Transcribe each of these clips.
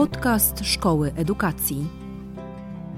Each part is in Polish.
Podcast Szkoły Edukacji.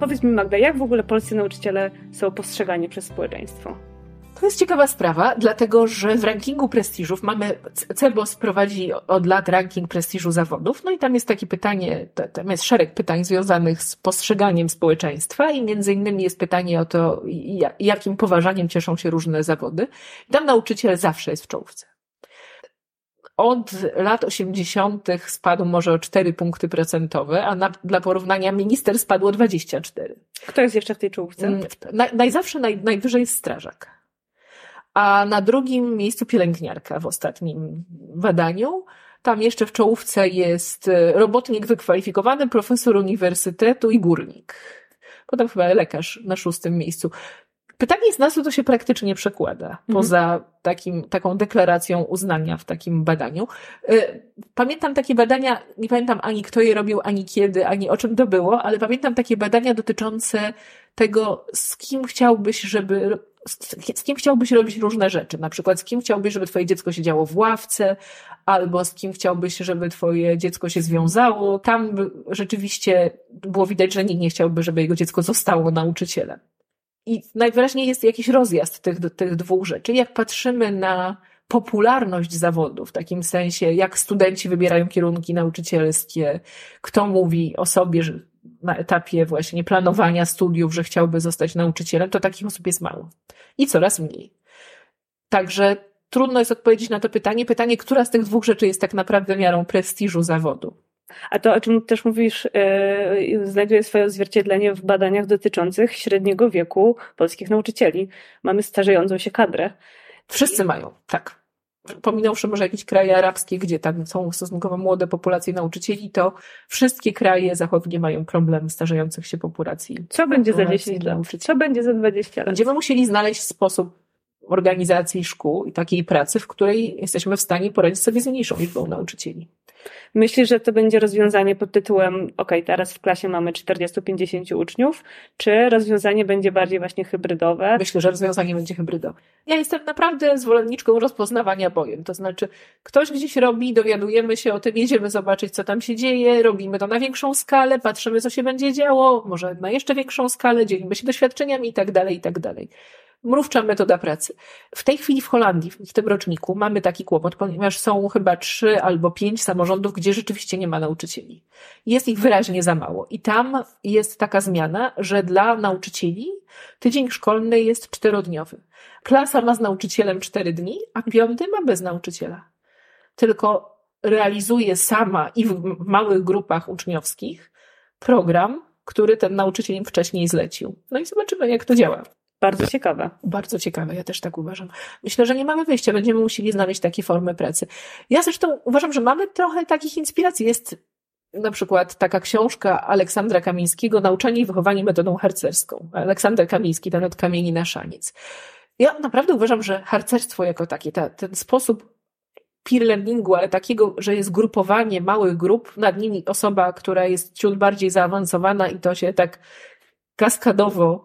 Powiedz mi Magda, jak w ogóle polscy nauczyciele są postrzegani przez społeczeństwo? To jest ciekawa sprawa, dlatego że w rankingu prestiżów mamy, CEBOS prowadzi od lat ranking prestiżu zawodów, no i tam jest takie pytanie, tam jest szereg pytań związanych z postrzeganiem społeczeństwa i między innymi jest pytanie o to, jakim poważaniem cieszą się różne zawody. Tam nauczyciel zawsze jest w czołówce. Od lat 80. spadł może o 4 punkty procentowe, a na, dla porównania minister spadł o 24. Kto jest jeszcze w tej czołówce? Mm, najzawsze naj, najwyżej jest strażak a na drugim miejscu pielęgniarka w ostatnim badaniu. Tam jeszcze w czołówce jest e, robotnik wykwalifikowany, profesor uniwersytetu i górnik. Potem chyba lekarz na szóstym miejscu. Pytanie jest, na co to się praktycznie przekłada, mhm. poza takim, taką deklaracją uznania w takim badaniu. E, pamiętam takie badania, nie pamiętam ani kto je robił, ani kiedy, ani o czym to było, ale pamiętam takie badania dotyczące tego, z kim chciałbyś, żeby z kim chciałbyś robić różne rzeczy. Na przykład z kim chciałbyś, żeby twoje dziecko siedziało w ławce, albo z kim chciałbyś, żeby twoje dziecko się związało. Tam rzeczywiście było widać, że nikt nie chciałby, żeby jego dziecko zostało nauczycielem. I najwyraźniej jest jakiś rozjazd tych, tych dwóch rzeczy. Jak patrzymy na popularność zawodu, w takim sensie, jak studenci wybierają kierunki nauczycielskie, kto mówi o sobie, że na etapie właśnie planowania studiów, że chciałby zostać nauczycielem, to takich osób jest mało. I coraz mniej. Także trudno jest odpowiedzieć na to pytanie. Pytanie, która z tych dwóch rzeczy jest tak naprawdę miarą prestiżu zawodu. A to, o czym też mówisz, yy, znajduje swoje odzwierciedlenie w badaniach dotyczących średniego wieku polskich nauczycieli. Mamy starzejącą się kadrę. Wszyscy mają, tak pominąwszy może jakieś kraje arabskie, gdzie tam są stosunkowo młode populacje nauczycieli, to wszystkie kraje zachodnie mają problem starzejących się populacji. Co będzie za 10 lat? Co będzie za 20 lat? Będziemy musieli znaleźć sposób organizacji szkół i takiej pracy, w której jesteśmy w stanie poradzić sobie z mniejszą liczbą nauczycieli. Myślisz, że to będzie rozwiązanie pod tytułem, ok, teraz w klasie mamy 40-50 uczniów, czy rozwiązanie będzie bardziej właśnie hybrydowe? Myślę, że rozwiązanie będzie hybrydowe. Ja jestem naprawdę zwolenniczką rozpoznawania bojem. To znaczy, ktoś gdzieś robi, dowiadujemy się o tym, jedziemy zobaczyć, co tam się dzieje, robimy to na większą skalę, patrzymy, co się będzie działo, może na jeszcze większą skalę, dzielimy się doświadczeniami i tak dalej, i tak dalej mrówcza metoda pracy. W tej chwili w Holandii, w tym roczniku, mamy taki kłopot, ponieważ są chyba trzy albo pięć samorządów, gdzie rzeczywiście nie ma nauczycieli. Jest ich wyraźnie za mało. I tam jest taka zmiana, że dla nauczycieli tydzień szkolny jest czterodniowy. Klasa ma z nauczycielem cztery dni, a piąty ma bez nauczyciela. Tylko realizuje sama i w małych grupach uczniowskich program, który ten nauczyciel im wcześniej zlecił. No i zobaczymy, jak to działa. Bardzo ciekawe. Bardzo ciekawe, ja też tak uważam. Myślę, że nie mamy wyjścia, będziemy musieli znaleźć takie formy pracy. Ja zresztą uważam, że mamy trochę takich inspiracji. Jest na przykład taka książka Aleksandra Kamińskiego, Nauczanie i wychowanie metodą harcerską. Aleksander Kamiński, ten od kamieni na szaniec. Ja naprawdę uważam, że harcerstwo jako takie, ta, ten sposób peer learningu, ale takiego, że jest grupowanie małych grup, nad nimi osoba, która jest ciut bardziej zaawansowana i to się tak kaskadowo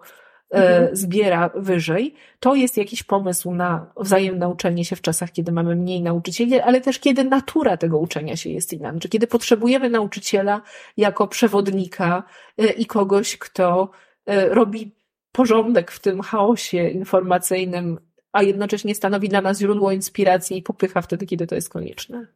mhm. zbiera wyżej, to jest jakiś pomysł na wzajemne uczenie się w czasach, kiedy mamy mniej nauczycieli, ale też kiedy natura tego uczenia się jest inna. Czy kiedy potrzebujemy nauczyciela jako przewodnika e, i kogoś, kto e, robi porządek w tym chaosie informacyjnym, a jednocześnie stanowi dla nas źródło inspiracji i popycha wtedy, kiedy to jest konieczne.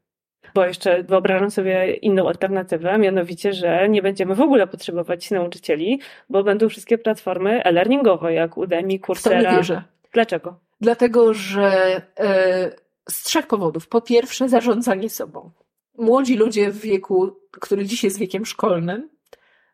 Bo jeszcze wyobrażam sobie inną alternatywę, mianowicie, że nie będziemy w ogóle potrzebować nauczycieli, bo będą wszystkie platformy e-learningowe, jak Udemy, Coursera. To nie wierzę. Dlaczego? Dlatego, że e, z trzech powodów. Po pierwsze, zarządzanie sobą. Młodzi ludzie w wieku, który dziś jest wiekiem szkolnym,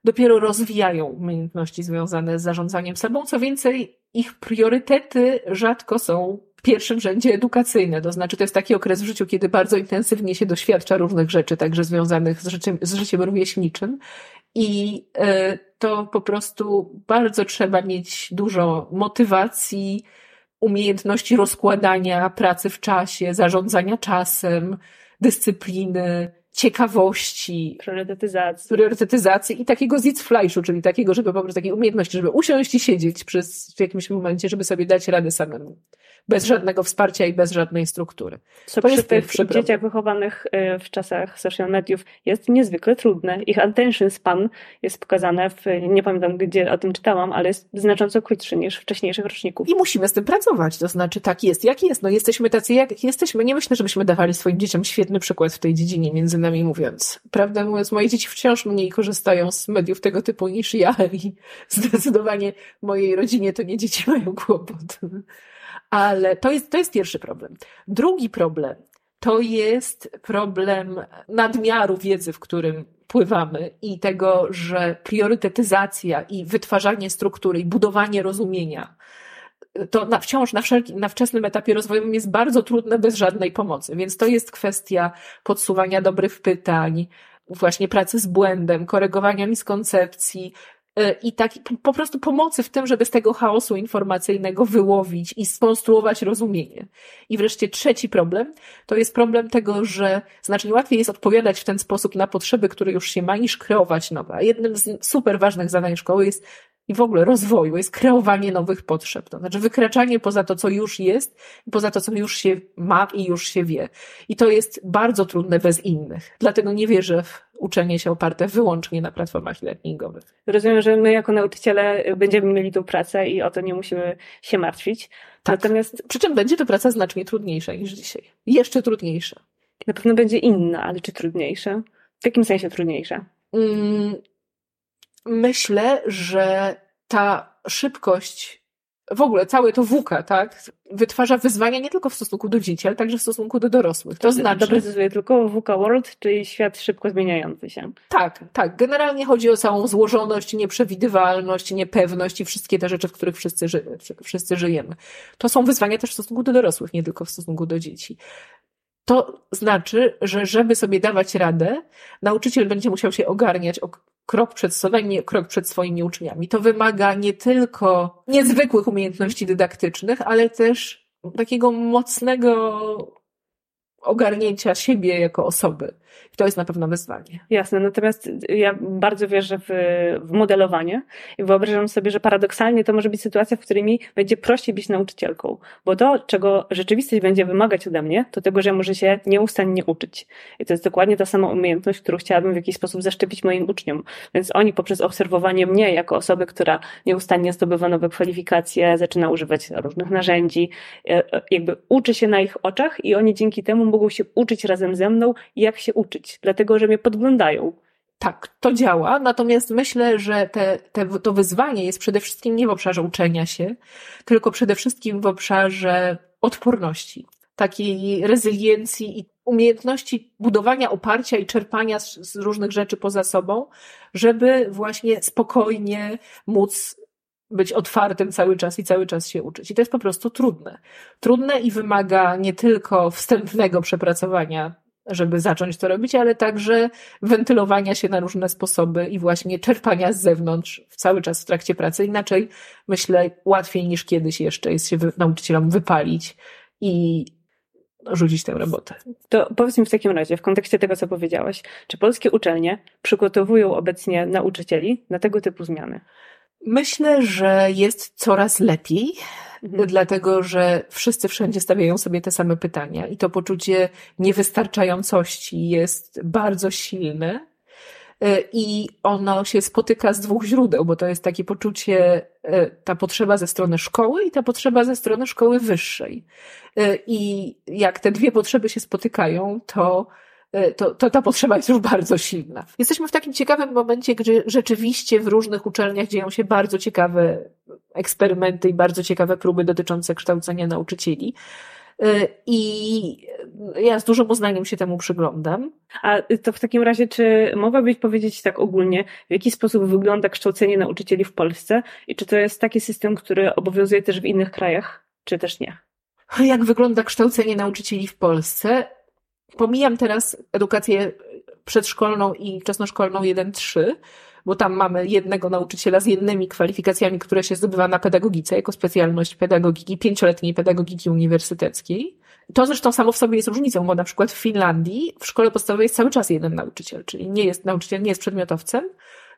dopiero rozwijają umiejętności związane z zarządzaniem sobą. Co więcej, ich priorytety rzadko są pierwszym rzędzie edukacyjne. To znaczy, to jest taki okres w życiu, kiedy bardzo intensywnie się doświadcza różnych rzeczy, także związanych z życiem, z życiem rówieśniczym. I e, to po prostu bardzo trzeba mieć dużo motywacji, umiejętności rozkładania pracy w czasie, zarządzania czasem, dyscypliny, ciekawości, priorytetyzacji. priorytetyzacji i takiego Sitzfleischu, czyli takiego, żeby po prostu takiej umiejętności, żeby usiąść i siedzieć przez, w jakimś momencie, żeby sobie dać radę samemu. Bez żadnego wsparcia i bez żadnej struktury. Co to przy tych dzieciach wychowanych y, w czasach social mediów jest niezwykle trudne. Ich attention span jest pokazane w, nie pamiętam gdzie o tym czytałam, ale jest znacząco krótszy niż wcześniejszych roczników. I musimy z tym pracować, to znaczy tak jest, jak jest. No jesteśmy tacy, jak jesteśmy. Nie myślę, żebyśmy dawali swoim dzieciom świetny przykład w tej dziedzinie, między nami mówiąc. Prawdę mówiąc, moje dzieci wciąż mniej korzystają z mediów tego typu niż ja i zdecydowanie mojej rodzinie to nie dzieci mają kłopot. Ale to jest, to jest pierwszy problem. Drugi problem to jest problem nadmiaru wiedzy, w którym pływamy i tego, że priorytetyzacja i wytwarzanie struktury i budowanie rozumienia to na, wciąż na, wszelki, na wczesnym etapie rozwojowym jest bardzo trudne bez żadnej pomocy. Więc to jest kwestia podsuwania dobrych pytań, właśnie pracy z błędem, korygowania miskoncepcji, i tak po prostu pomocy w tym, żeby z tego chaosu informacyjnego wyłowić i skonstruować rozumienie. I wreszcie trzeci problem, to jest problem tego, że znacznie łatwiej jest odpowiadać w ten sposób na potrzeby, które już się ma, niż kreować nowe. A jednym z super ważnych zadań szkoły jest i w ogóle rozwoju jest kreowanie nowych potrzeb. To znaczy wykraczanie poza to, co już jest, poza to, co już się ma i już się wie. I to jest bardzo trudne bez innych. Dlatego nie wierzę w uczenie się oparte wyłącznie na platformach learningowych. Rozumiem, że my jako nauczyciele będziemy mieli tą pracę i o to nie musimy się martwić. Tak. Natomiast... Przy czym będzie to praca znacznie trudniejsza niż dzisiaj. Jeszcze trudniejsza. Na pewno będzie inna, ale czy trudniejsza? W jakim sensie trudniejsza? Mm, myślę, że ta szybkość, w ogóle całe to WUKA, tak, wytwarza wyzwania nie tylko w stosunku do dzieci, ale także w stosunku do dorosłych. To, to znaczy. Doprecyzuję tylko WUKA World, czyli świat szybko zmieniający się. Tak, tak. Generalnie chodzi o całą złożoność, nieprzewidywalność, niepewność i wszystkie te rzeczy, w których wszyscy, ży wszyscy żyjemy. To są wyzwania też w stosunku do dorosłych, nie tylko w stosunku do dzieci. To znaczy, że żeby sobie dawać radę, nauczyciel będzie musiał się ogarniać krok przed nie krok przed swoimi uczniami. To wymaga nie tylko niezwykłych umiejętności dydaktycznych, ale też takiego mocnego ogarnięcia siebie jako osoby. I to jest na pewno wyzwanie. Jasne, natomiast ja bardzo wierzę w, w modelowanie i wyobrażam sobie, że paradoksalnie to może być sytuacja, w której mi będzie prościej być nauczycielką, bo to, czego rzeczywistość będzie wymagać ode mnie, to tego, że muszę się nieustannie uczyć. I to jest dokładnie ta sama umiejętność, którą chciałabym w jakiś sposób zaszczepić moim uczniom. Więc oni poprzez obserwowanie mnie jako osoby, która nieustannie zdobywa nowe kwalifikacje, zaczyna używać różnych narzędzi, e, e, jakby uczy się na ich oczach i oni dzięki temu mogą się uczyć razem ze mną, jak się uczyć, dlatego że mnie podglądają. Tak, to działa, natomiast myślę, że te, te, to wyzwanie jest przede wszystkim nie w obszarze uczenia się, tylko przede wszystkim w obszarze odporności, takiej rezyliencji i umiejętności budowania oparcia i czerpania z, z różnych rzeczy poza sobą, żeby właśnie spokojnie móc być otwartym cały czas i cały czas się uczyć. I to jest po prostu trudne. Trudne i wymaga nie tylko wstępnego przepracowania, żeby zacząć to robić, ale także wentylowania się na różne sposoby i właśnie czerpania z zewnątrz cały czas w trakcie pracy. Inaczej myślę łatwiej niż kiedyś jeszcze jest się nauczycielom wypalić i rzucić tę robotę. To powiedz mi w takim razie, w kontekście tego, co powiedziałaś, czy polskie uczelnie przygotowują obecnie nauczycieli na tego typu zmiany? Myślę, że jest coraz lepiej, mhm. dlatego że wszyscy wszędzie stawiają sobie te same pytania i to poczucie niewystarczającości jest bardzo silne. E, I ono się spotyka z dwóch źródeł, bo to jest takie poczucie, e, ta potrzeba ze strony szkoły i ta potrzeba ze strony szkoły wyższej. E, I jak te dwie potrzeby się spotykają, to to, to ta potrzeba jest już bardzo silna. Jesteśmy w takim ciekawym momencie, gdzie rzeczywiście w różnych uczelniach dzieją się bardzo ciekawe eksperymenty i bardzo ciekawe próby dotyczące kształcenia nauczycieli. E, I ja z dużym uznaniem się temu przyglądam. A to w takim razie, czy mogłabyś powiedzieć tak ogólnie, w jaki sposób wygląda kształcenie nauczycieli w Polsce i czy to jest taki system, który obowiązuje też w innych krajach, czy też nie? Jak wygląda kształcenie nauczycieli w Polsce? Pomijam teraz edukację przedszkolną i wczesnoszkolną 1-3, bo tam mamy jednego nauczyciela z jednymi kwalifikacjami, które się zdobywa na pedagogice, jako specjalność pedagogiki, pięcioletniej pedagogiki uniwersyteckiej. To zresztą samo w sobie jest różnicą, bo na przykład w Finlandii w szkole podstawowej jest cały czas jeden nauczyciel, czyli nie jest, nauczyciel nie jest przedmiotowcem,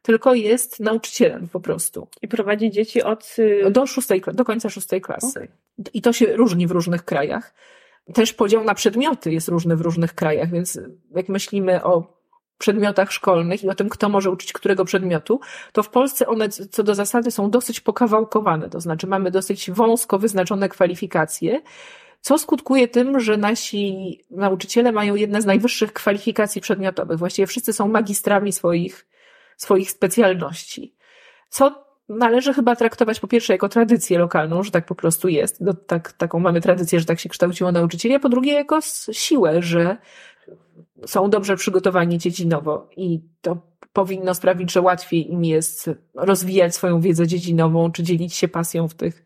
tylko jest nauczycielem po prostu. I prowadzi dzieci od... y, Do, szóstej, do końca szóstej klasy. I to się różni w różnych krajach. Też podział na przedmioty jest różny w różnych krajach, więc jak myślimy o przedmiotach szkolnych i o tym, kto może uczyć którego przedmiotu, to w Polsce one co do zasady są dosyć pokawałkowane, to znaczy mamy dosyć wąsko wyznaczone kwalifikacje, co skutkuje tym, że nasi nauczyciele mają jedne z najwyższych kwalifikacji przedmiotowych. Właściwie wszyscy są magistrami swoich, swoich specjalności. Co należy chyba traktować po pierwsze jako tradycję lokalną, że tak po prostu jest. No, tak, taką mamy tradycję, że tak się kształciło nauczycieli, a po drugie jako siłę, że są dobrze przygotowani dziedzinowo i to powinno sprawić, że łatwiej im jest rozwijać swoją wiedzę dziedzinową, czy dzielić się pasją w tych,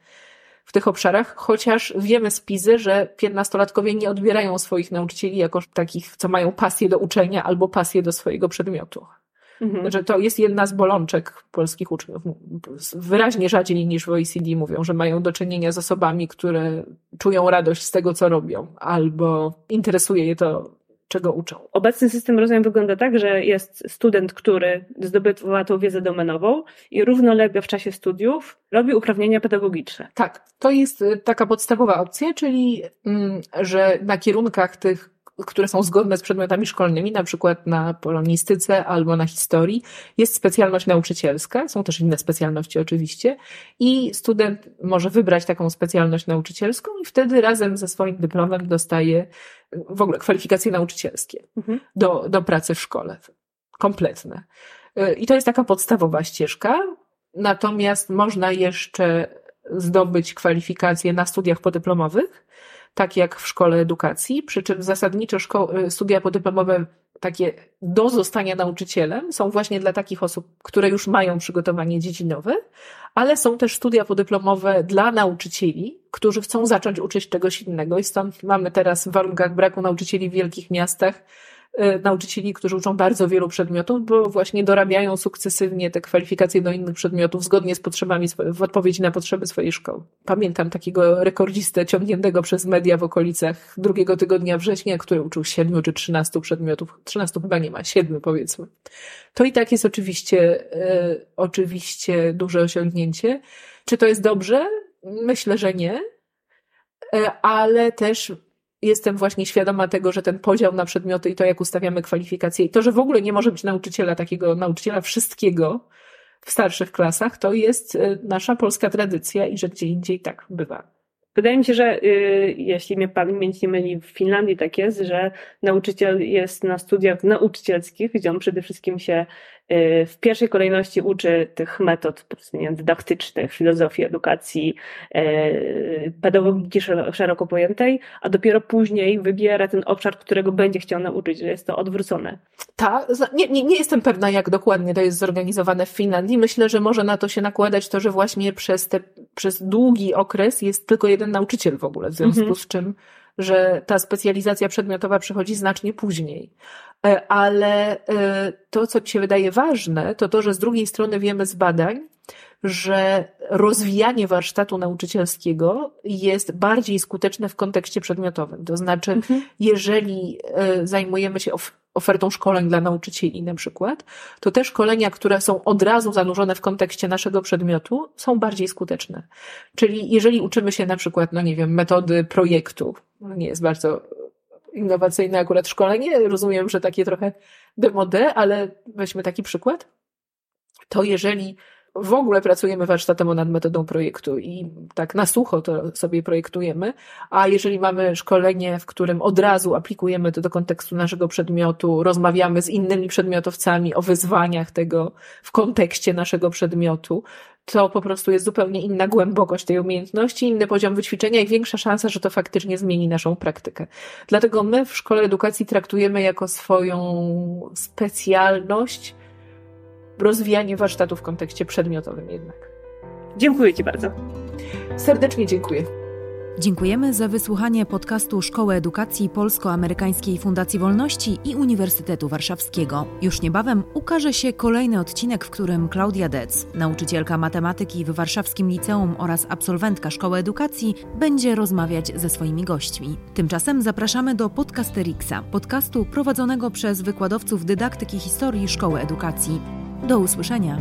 w tych obszarach, chociaż wiemy z PIZY, że piętnastolatkowie nie odbierają swoich nauczycieli jako takich, co mają pasję do uczenia albo pasję do swojego przedmiotu. Mhm. Że to jest jedna z bolączek polskich uczniów. Wyraźnie rzadziej niż w OECD mówią, że mają do czynienia z osobami, które czują radość z tego, co robią, albo interesuje je to, czego uczą. Obecny system rozumiem wygląda tak, że jest student, który zdobywa tą wiedzę domenową i równolegle w czasie studiów robi uprawnienia pedagogiczne. Tak, to jest y, taka podstawowa opcja, czyli mm, że na kierunkach tych, które są zgodne z przedmiotami szkolnymi, na przykład na polonistyce albo na historii, jest specjalność nauczycielska, są też inne specjalności oczywiście, i student może wybrać taką specjalność nauczycielską i wtedy razem ze swoim dyplomem dostaje y, w ogóle kwalifikacje nauczycielskie Mhm. do, do pracy w szkole. Kompletne. Y, I to jest taka podstawowa ścieżka. Natomiast można jeszcze zdobyć kwalifikacje na studiach podyplomowych, tak jak w szkole edukacji, przy czym zasadniczo szko- y, studia podyplomowe takie do zostania nauczycielem są właśnie dla takich osób, które już mają przygotowanie dziedzinowe, ale są też studia podyplomowe dla nauczycieli, którzy chcą zacząć uczyć czegoś innego i stąd mamy teraz w warunkach braku nauczycieli w wielkich miastach nauczycieli, którzy uczą bardzo wielu przedmiotów, bo właśnie dorabiają sukcesywnie te kwalifikacje do innych przedmiotów zgodnie z potrzebami, w odpowiedzi na potrzeby swojej szkoły. Pamiętam takiego rekordzistę ciągniętego przez media w okolicach drugiego tygodnia września, który uczył siedmiu czy trzynastu przedmiotów. Trzynastu chyba nie ma, siedmiu powiedzmy. To i tak jest oczywiście, y, oczywiście duże osiągnięcie. Czy to jest dobrze? Myślę, że nie. E, ale też jestem właśnie świadoma tego, że ten podział na przedmioty i to, jak ustawiamy kwalifikacje, i to, że w ogóle nie może być nauczyciela takiego, nauczyciela wszystkiego w starszych klasach, to jest e, nasza polska tradycja i że gdzie indziej tak bywa. Wydaje mi się, że y, jeśli mnie pamięć nie myli, w Finlandii tak jest, że nauczyciel jest na studiach nauczycielskich, gdzie on przede wszystkim się y, w pierwszej kolejności uczy tych metod nie dydaktycznych, filozofii, edukacji, y, pedagogiki szero- szeroko pojętej, a dopiero później wybiera ten obszar, którego będzie chciał nauczyć, że jest to odwrócone. Ta, za- nie, nie, nie jestem pewna, jak dokładnie to jest zorganizowane w Finlandii. Myślę, że może na to się nakładać to, że właśnie przez, te, przez długi okres jest tylko jeden nauczyciel w ogóle, w związku Mhm. z czym, że ta specjalizacja przedmiotowa przychodzi znacznie później. E, Ale e, to, co ci się wydaje ważne, to to, że z drugiej strony wiemy z badań, że rozwijanie warsztatu nauczycielskiego jest bardziej skuteczne w kontekście przedmiotowym. To znaczy, jeżeli e, zajmujemy się ofertą szkoleń dla nauczycieli na przykład, to te szkolenia, które są od razu zanurzone w kontekście naszego przedmiotu, są bardziej skuteczne. Czyli jeżeli uczymy się na przykład, no nie wiem, metody projektu, no nie jest bardzo innowacyjne akurat szkolenie, rozumiem, że takie trochę demode, ale weźmy taki przykład, to jeżeli w ogóle pracujemy warsztatowo nad metodą projektu i tak na sucho to sobie projektujemy, a jeżeli mamy szkolenie, w którym od razu aplikujemy to do kontekstu naszego przedmiotu, rozmawiamy z innymi przedmiotowcami o wyzwaniach tego w kontekście naszego przedmiotu, to po prostu jest zupełnie inna głębokość tej umiejętności, inny poziom wyćwiczenia i większa szansa, że to faktycznie zmieni naszą praktykę. Dlatego my w szkole edukacji traktujemy jako swoją specjalność rozwijanie warsztatu w kontekście przedmiotowym jednak. Dziękuję Ci bardzo. Serdecznie dziękuję. Dziękujemy za wysłuchanie podcastu Szkoły Edukacji Polsko-Amerykańskiej Fundacji Wolności i Uniwersytetu Warszawskiego. Już niebawem ukaże się kolejny odcinek, w którym Klaudia Dec, nauczycielka matematyki w Warszawskim Liceum oraz absolwentka Szkoły Edukacji, będzie rozmawiać ze swoimi gośćmi. Tymczasem zapraszamy do Podcasterixa, podcastu prowadzonego przez wykładowców dydaktyki historii Szkoły Edukacji. Do usłyszenia.